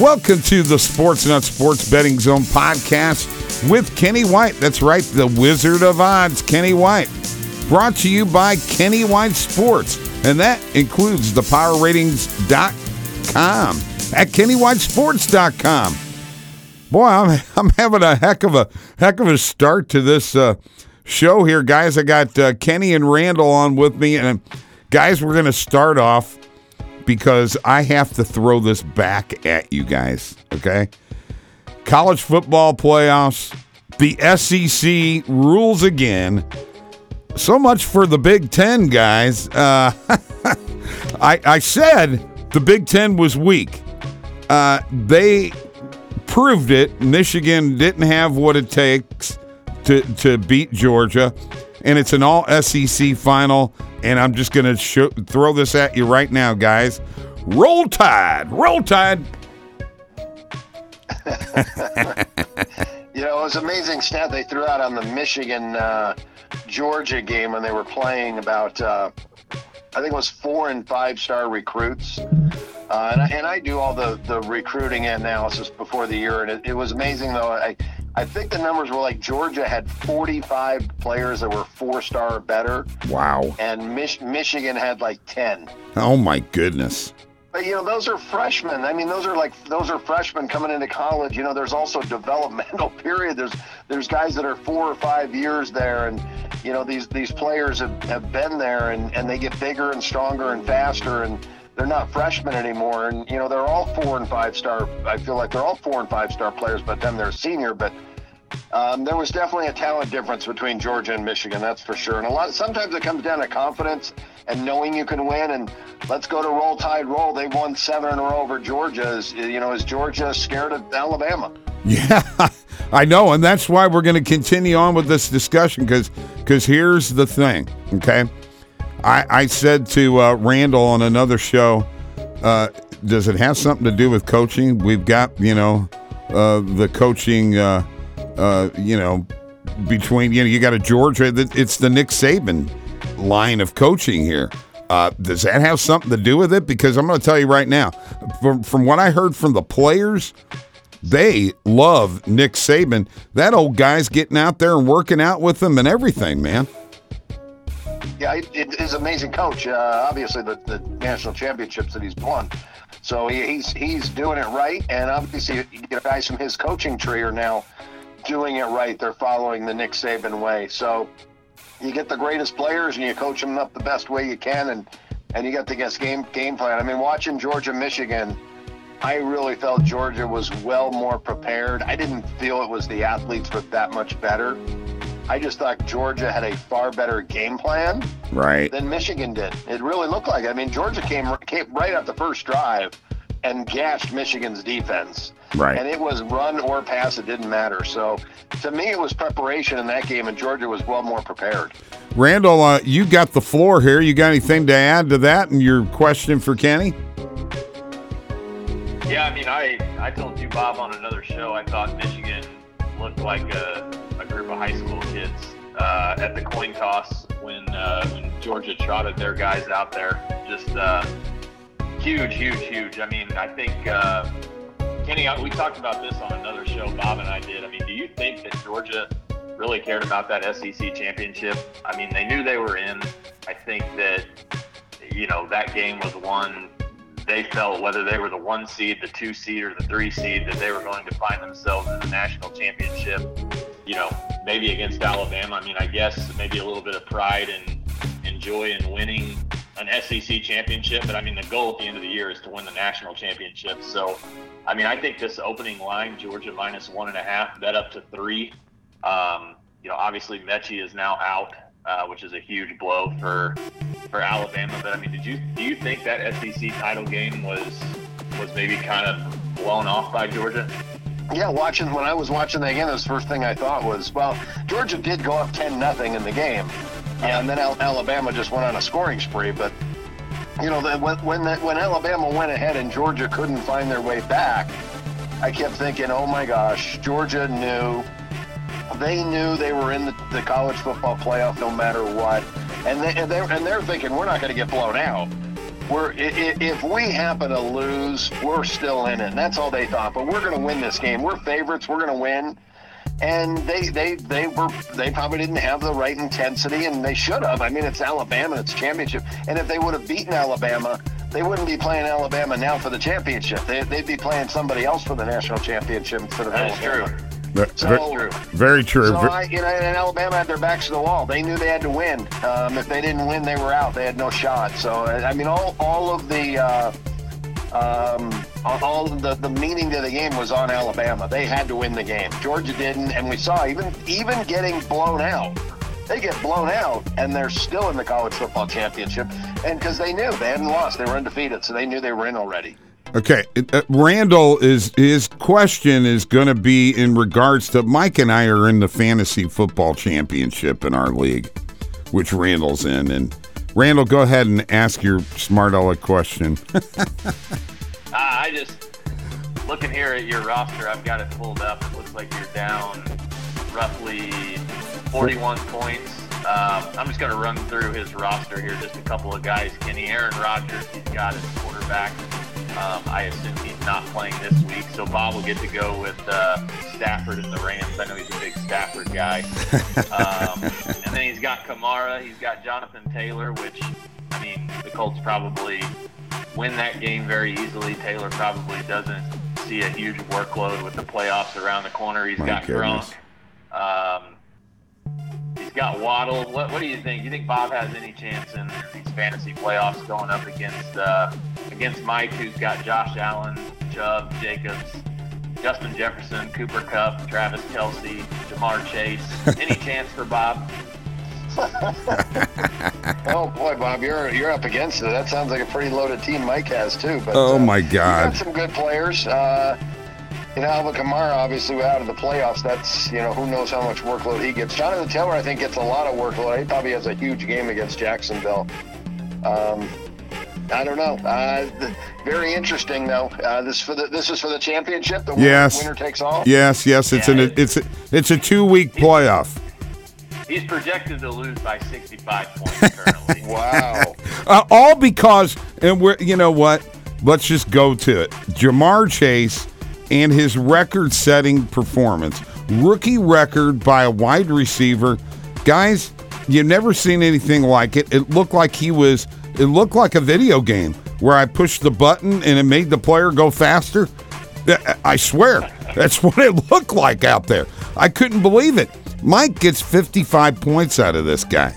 Welcome to the Sports Nutz Sports Betting Zone podcast with Kenny White. That's right, the Wizard of Odds, Kenny White. Brought to you by Kenny White Sports, and that includes the PowerRatings.com at KennyWhiteSports.com. Boy, I'm I'm having a heck of a heck of a start to this uh, show here, guys. I got uh, Kenny and Randall on with me, and guys, we're going to start off because I have to throw this back at you guys, okay? College football playoffs, the SEC rules again. So much for the Big Ten, guys. Uh, I, I said the Big Ten was weak. Uh, they proved it. Michigan didn't have what it takes to, to beat Georgia, and it's an all SEC final and I'm just going to throw this at you right now, guys. Roll Tide! Roll Tide! you know, it was amazing stat they threw out on the Michigan uh, Georgia game when they were playing about, uh, I think it was four and five star recruits. Uh, and, I, and I do all the, the recruiting analysis before the year, and it, it was amazing though. I, I think the numbers were like Georgia had 45 players that were four star or better. Wow. And Mich- Michigan had like 10. Oh my goodness. But you know, those are freshmen. I mean, those are like those are freshmen coming into college. You know, there's also developmental period. There's there's guys that are four or five years there, and you know these these players have, have been there, and and they get bigger and stronger and faster, and they're not freshmen anymore. And you know they're all four and five star. I feel like they're all four and five star players, but then they're senior. But um, there was definitely a talent difference between Georgia and Michigan, that's for sure. And a lot sometimes it comes down to confidence and knowing you can win. And let's go to roll tide roll. They won seven in a row over Georgia. Is you know is Georgia scared of Alabama? Yeah, I know, and that's why we're going to continue on with this discussion because because here's the thing, okay. I, I said to uh, Randall on another show, uh, does it have something to do with coaching? We've got, you know, uh, the coaching, uh, uh, you know, between, you know, you got a Georgia, it's the Nick Saban line of coaching here. Uh, does that have something to do with it? Because I'm going to tell you right now, from, from what I heard from the players, they love Nick Saban. That old guy's getting out there and working out with them and everything, man. Yeah, it is amazing coach. Uh, obviously, the, the national championships that he's won. So he, he's he's doing it right, and obviously, you get guys from his coaching tree are now doing it right. They're following the Nick Saban way. So you get the greatest players and you coach them up the best way you can, and and you got the guess game game plan. I mean, watching Georgia Michigan. I really felt Georgia was well more prepared. I didn't feel it was the athletes were that much better. I just thought Georgia had a far better game plan right. than Michigan did. It really looked like. It. I mean, Georgia came came right up the first drive and gashed Michigan's defense. Right. And it was run or pass, it didn't matter. So to me, it was preparation in that game, and Georgia was well more prepared. Randall, uh, you got the floor here. You got anything to add to that and your question for Kenny? Yeah, I mean, I, I told you, Bob, on another show, I thought Michigan looked like a a group of high school kids uh, at the coin toss when, uh, when Georgia trotted their guys out there. Just uh, huge, huge, huge. I mean, I think uh, Kenny, we talked about this on another show. Bob and I did. I mean, do you think that Georgia really cared about that SEC championship? I mean, they knew they were in. I think that you know that game was one they felt whether they were the one seed, the two seed, or the three seed, that they were going to find themselves in the national championship you know, maybe against Alabama. I mean, I guess maybe a little bit of pride and, and joy in winning an SEC championship. But I mean, the goal at the end of the year is to win the national championship. So, I mean, I think this opening line, Georgia minus one and a half, bet up to three. Um, you know, obviously Metchie is now out, uh, which is a huge blow for for Alabama. But I mean, did you do you think that SEC title game was was maybe kind of blown off by Georgia? Yeah, watching when I was watching that again, the first thing I thought was, well, Georgia did go up ten nothing in the game, and then Alabama just went on a scoring spree. But you know, when when, the, when Alabama went ahead and Georgia couldn't find their way back, I kept thinking, oh my gosh, Georgia knew. They knew they were in the, the college football playoff no matter what, and they and they and they're thinking we're not going to get blown out. we're if we happen to lose, we're still in it. And that's all they thought. But we're going to win this game. We're favorites. We're going to win. And they they they were they probably didn't have the right intensity, and they should have. I mean, it's Alabama. It's championship. And if they would have beaten Alabama, they wouldn't be playing Alabama now for the championship. They, they'd be playing somebody else for the national championship instead of That is Alabama. true. So- ve- very true. So I, you know, and Alabama had their backs to the wall. They knew they had to win. Um, if they didn't win, they were out. They had no shot. So I mean, all all of the uh, um, all the the meaning to the game was on Alabama. They had to win the game. Georgia didn't, and we saw even even getting blown out. They get blown out, and they're still in the college football championship. And because they knew they hadn't lost, they were undefeated, so they knew they were in already. Okay, uh, Randall is his question is going to be in regards to Mike and I are in the fantasy football championship in our league, which Randall's in, and Randall, go ahead and ask your smart aleck question. Uh, I just looking here at your roster. I've got it pulled up. It looks like you're down roughly 41 points. Um, I'm just going to run through his roster here. Just a couple of guys. Kenny Aaron Rodgers. He's got his quarterback. Um, I assume he's not playing this week, so Bob will get to go with uh, Stafford and the Rams. I know he's a big Stafford guy. Um, and then he's got Kamara. He's got Jonathan Taylor, which I mean, the Colts probably win that game very easily. Taylor probably doesn't see a huge workload with the playoffs around the corner. He's My got goodness. Gronk. Um, got Waddle. What, what do you think? You think Bob has any chance in these fantasy playoffs going up against uh, against Mike, who's got Josh Allen, Chubb, Jacobs, Justin Jefferson, Cooper Kupp, Travis Kelce, Ja'Marr Chase? Any chance for Bob? Oh boy, Bob, you're you're up against it. That sounds like a pretty loaded team Mike has too. But Oh, uh, my God. got some good players. Uh, you know, Alvin Kamara obviously out of the playoffs. That's you know who knows how much workload he gets. Jonathan Taylor, I think, gets a lot of workload. He probably has a huge game against Jacksonville. Um, I don't know. Uh, th- very interesting though. Uh, this for the this is for the championship. The winner, Yes. winner takes all. yes, yes, it's an it's a, it's a two week playoff. He's projected to lose by 65 points currently. Wow. Uh, all because, and we're, you know what? Let's just go to it. Ja'Marr Chase and his record setting performance, rookie record by a wide receiver. Guys, you've never seen anything like it. It looked like he was, it looked like a video game where I pushed the button and it made the player go faster. I- swear, that's what it looked like out there. I couldn't believe it. Mike gets 55 points out of this guy.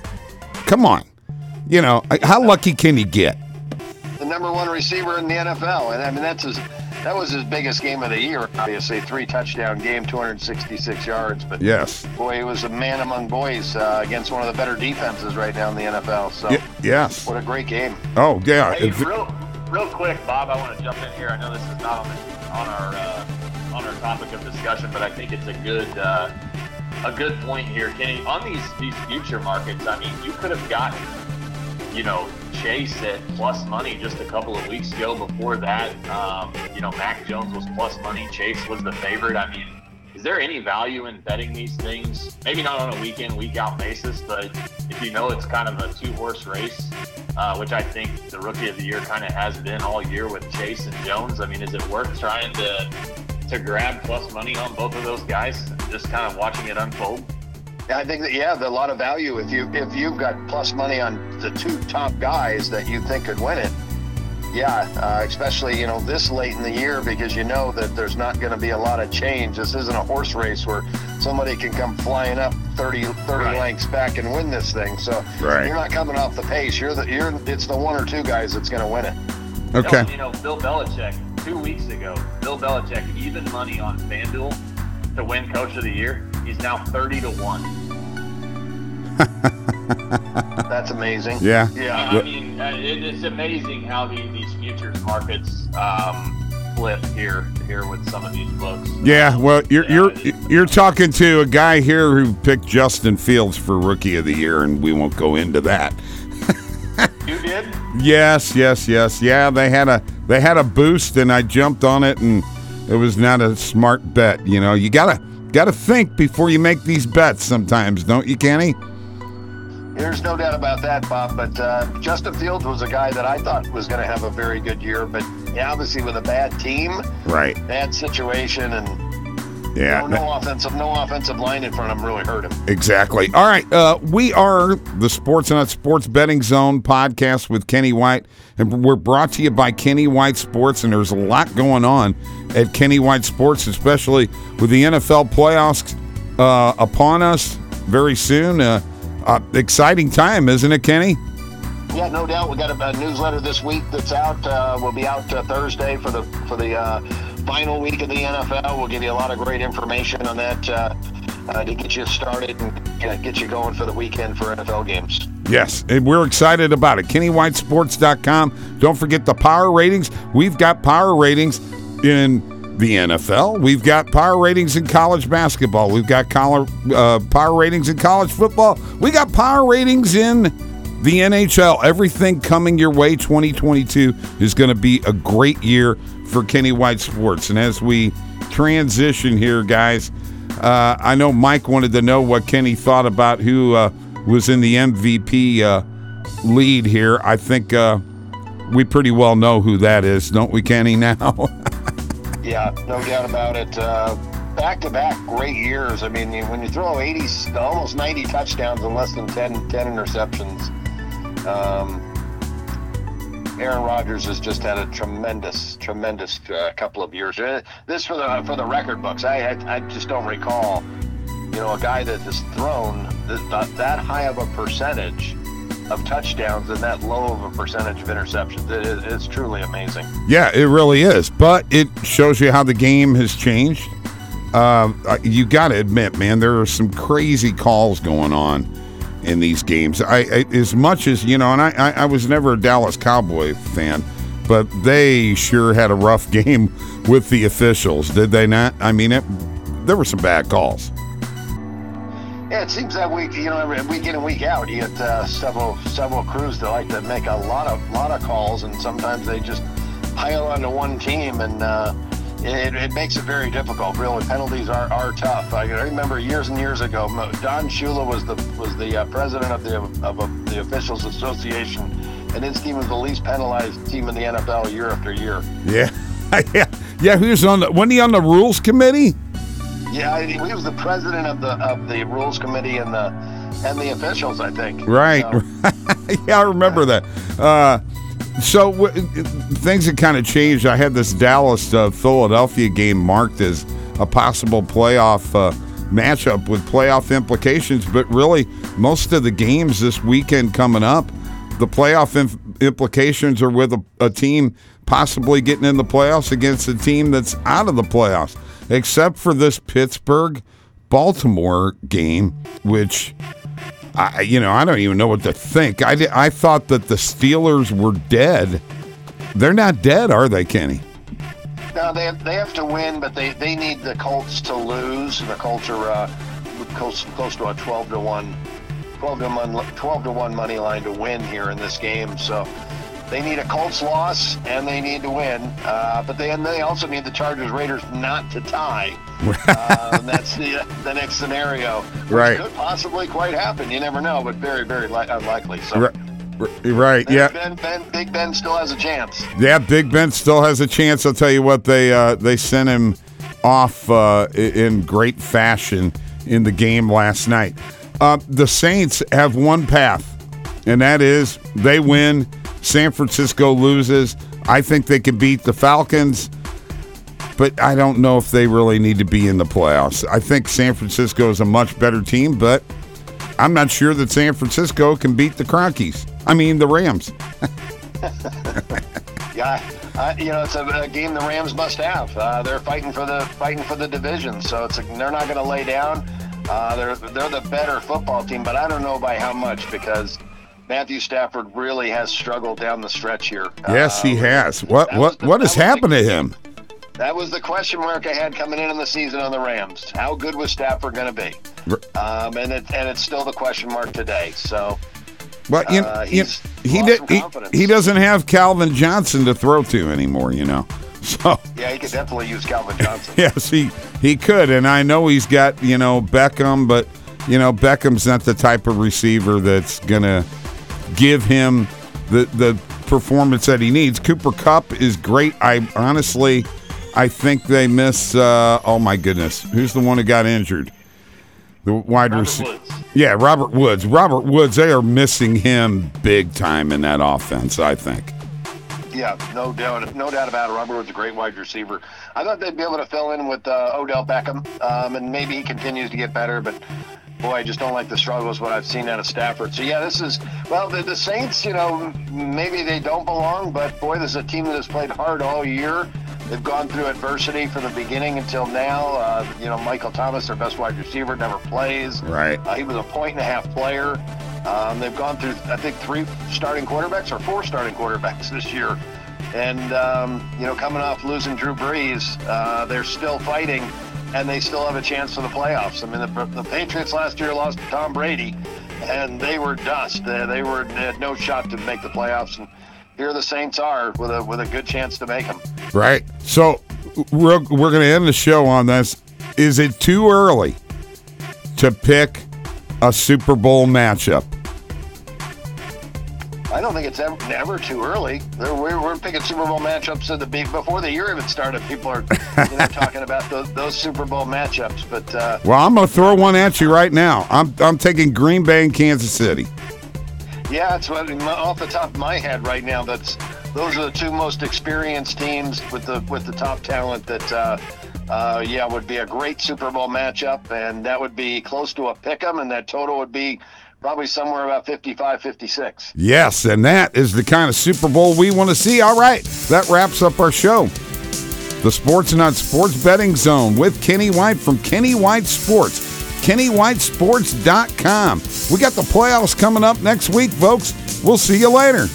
Come on. You know, how lucky can he get? the number one receiver in the NFL, and I mean that's his. That was his biggest game of the year. Obviously, three touchdown game, 266 yards. But Yes. boy, he was a man among boys uh, against one of the better defenses right now in the NFL. So, Y- yes. what a great game! Oh, yeah. Hey, real, real quick, Bob. I want to jump in here. I know this is not on the, on our uh, on our topic of discussion, but I think it's a good uh, a good point here, Kenny. On these these future markets, I mean, you could have gotten you know Chase at plus money just a couple of weeks ago. Before that, um, you know, Mac Jones was plus money. Chase was the favorite. I mean. Is there any value in betting these things? Maybe not on a week in, week out basis, but if you know it's kind of a two horse race, uh, which I think the rookie of the year kind of has been all year with Chase and Jones. I mean, is it worth trying to to grab plus money on both of those guys just kind of watching it unfold? I think that yeah, there's a lot of value if you if you've got plus money on the two top guys that you think could win it. Yeah, uh, especially you know this late in the year because you know that there's not going to be a lot of change. This isn't a horse race where somebody can come flying up 30, 30 Right. lengths back and win this thing. So Right. you're not coming off the pace. You're the you're it's the one or two guys that's going to win it. okay. No, you know, Bill Belichick, two weeks ago, Bill Belichick, even money on FanDuel to win Coach of the Year. He's now 30 to 1. That's amazing. Yeah. Yeah. I mean, uh, it's amazing how the, these futures markets um, flip here here with some of these books. Yeah, well, you're Yeah, you're you're talking to a guy here who picked Justin Fields for rookie of the year, and we won't go into that. You did? Yes, yes, yes, yeah. They had a they had a boost, and I jumped on it, and it was not a smart bet. You know, you gotta gotta think before you make these bets. Sometimes, don't you, Kenny? There's no doubt about that, Bob. But uh, Justin Fields was a guy that I thought was going to have a very good year, but obviously with a bad team, Right. bad situation, and Yeah. no, no offensive, no offensive line in front of him really hurt him. Exactly. All right. Uh, we are the Sports Nutz Sports Betting Zone podcast with Kenny White, and we're brought to you by Kenny White Sports. And there's a lot going on at Kenny White Sports, especially with the NFL playoffs uh, upon us very soon. Uh, uh, exciting time, isn't it, Kenny? Yeah, no doubt. We got a, a newsletter this week that's out. Uh, will be out uh, Thursday for the for the uh, final week of the NFL. We'll give you a lot of great information on that uh, uh, to get you started and get you going for the weekend for NFL games. Yes, and we're excited about it. KennyWhiteSports.com. Don't forget the power ratings. We've got power ratings in the NFL. We've got power ratings in college basketball. We've got uh, power ratings in college football. We got power ratings in the NHL. Everything coming your way 2022 is going to be a great year for Kenny White Sports. And as we transition here, guys, uh, I know Mike wanted to know what Kenny thought about who uh, was in the MVP uh, lead here. I think uh, we pretty well know who that is, don't we, Kenny, now? Yeah, no doubt about it. Back to back great years. I mean, when you throw 80, almost 90 touchdowns and less than 10, 10 interceptions, um, Aaron Rodgers has just had a tremendous, tremendous uh, couple of years. Uh, This for the for the record books. I, I I just don't recall, you know, a guy that has thrown th- that, that high of a percentage of touchdowns and that low of a percentage of interceptions. It is it's truly amazing. yeah, it really is. But it shows you how the game has changed. Uh, you got to admit, man, there are some crazy calls going on in these games. I, I as much as you know, and I, I, I was never a Dallas Cowboy fan, but they sure had a rough game with the officials, did they not? I mean, it, there were some bad calls. Yeah, it seems that week, you know, week in and week out, you get uh, several several crews that like to make a lot of lot of calls, and sometimes they just pile onto one team, and uh, it, it makes it very difficult. Really, penalties are, are tough. I remember years and years ago, Don Shula was the was the uh, president of the of uh, the officials association, and his team was the least penalized team in the NFL year after year. Yeah, yeah, yeah. Who's on the? Wasn't he on the rules committee? Yeah, he he was the president of the of the rules committee and the and the officials, I think. Right. So- yeah, I remember that. Uh, so w- things have kind of changed. I had this Dallas uh, Philadelphia game marked as a possible playoff uh, matchup with playoff implications, but really most of the games this weekend coming up, the playoff inf- implications are with a, a team possibly getting in the playoffs against a team that's out of the playoffs, except for this Pittsburgh Baltimore game, which I, you know, I don't even know what to think. I, I thought that the Steelers were dead. They're not dead, are they, Kenny? No, they have, they have to win, but they, they need the Colts to lose. The Colts are uh, close, close to a 12 to 1, 12 to 1, 12 to 1 money line to win here in this game. So they need a Colts loss and they need to win. Uh, but they, and they also need the Chargers Raiders not to tie. uh, and that's the, the next scenario. Which Right. Could possibly quite happen. You never know, but very, very li- unlikely. So. Right, right yeah. Ben, ben, Big Ben still has a chance. Yeah, Big Ben still has a chance. I'll tell you what, they uh, they sent him off uh, in great fashion in the game last night. Uh, the Saints have one path, and that is they win. San Francisco loses. I think they could beat the Falcons, but I don't know if they really need to be in the playoffs. I think San Francisco is a much better team, but I'm not sure that San Francisco can beat the Cronkies. I mean, the Rams. Yeah, you know it's a, a game the Rams must have. Uh, they're fighting for the fighting for the division, so it's a, they're not going to lay down. Uh, they're they're the better football team, but I don't know by how much because Matthew Stafford really has struggled down the stretch here. Yes, he Uh, has. What what the- what has was the- happened to him? That was the question mark I had coming in in the season on the Rams. How good was Stafford going to be? Um, and it and it's still the question mark today. So Well, you, Uh, you- he's he did, he, he doesn't have Calvin Johnson to throw to anymore. You know, so yeah, he could definitely use Calvin Johnson. yes, he he could, and I know he's got you know Beckham, but you know, Beckham's not the type of receiver that's going to give him the the performance that he needs. Cooper Kupp is great. I honestly, I think they miss. Uh, oh my goodness, who's the one who got injured? The wide receiver. Yeah, Robert Woods. Robert Woods. They are missing him big time in that offense. I think. Yeah, no doubt, no doubt about it. Robert Woods a great wide receiver. I thought they'd be able to fill in with uh, Odell Beckham, um, and maybe he continues to get better, but boy, I just don't like the struggles what I've seen out of Stafford. So yeah, this is well, the, the Saints. You know, maybe they don't belong, but boy, this is a team that has played hard all year. They've gone through adversity from the beginning until now. Uh, you know, Michael Thomas, their best wide receiver, never plays. Right. Uh, he was a point and a half player. Um, they've gone through, I think, three starting quarterbacks or four starting quarterbacks this year. And, um, you know, coming off losing Drew Brees, uh, they're still fighting and they still have a chance for the playoffs. I mean, the, the Patriots last year lost to Tom Brady and they were dust. They, they were they had no shot to make the playoffs. And here the Saints are with a, with a good chance to make them. Right. So we're, we're going to end the show on this. Is it too early to pick a Super Bowl matchup? Think it's ever, never too early. We're, we're picking Super Bowl matchups at the before the year even started. People are you know, talking about those, those, Super Bowl matchups. But uh, well, I'm going to throw one at you right now. I'm I'm taking Green Bay and Kansas City. Yeah, it's what, off the top of my head right now. That's those are the two most experienced teams with the with the top talent. That uh, uh, yeah would be a great Super Bowl matchup, and that would be close to a pick 'em, and that total would be probably somewhere about 55 56. Yes, and that is the kind of Super Bowl we want to see. All right, that wraps up our show. The Sports and Not Sports Betting Zone with Kenny White from Kenny White Sports. KennyWhiteSports.com. We got the playoffs coming up next week, folks. We'll see you later.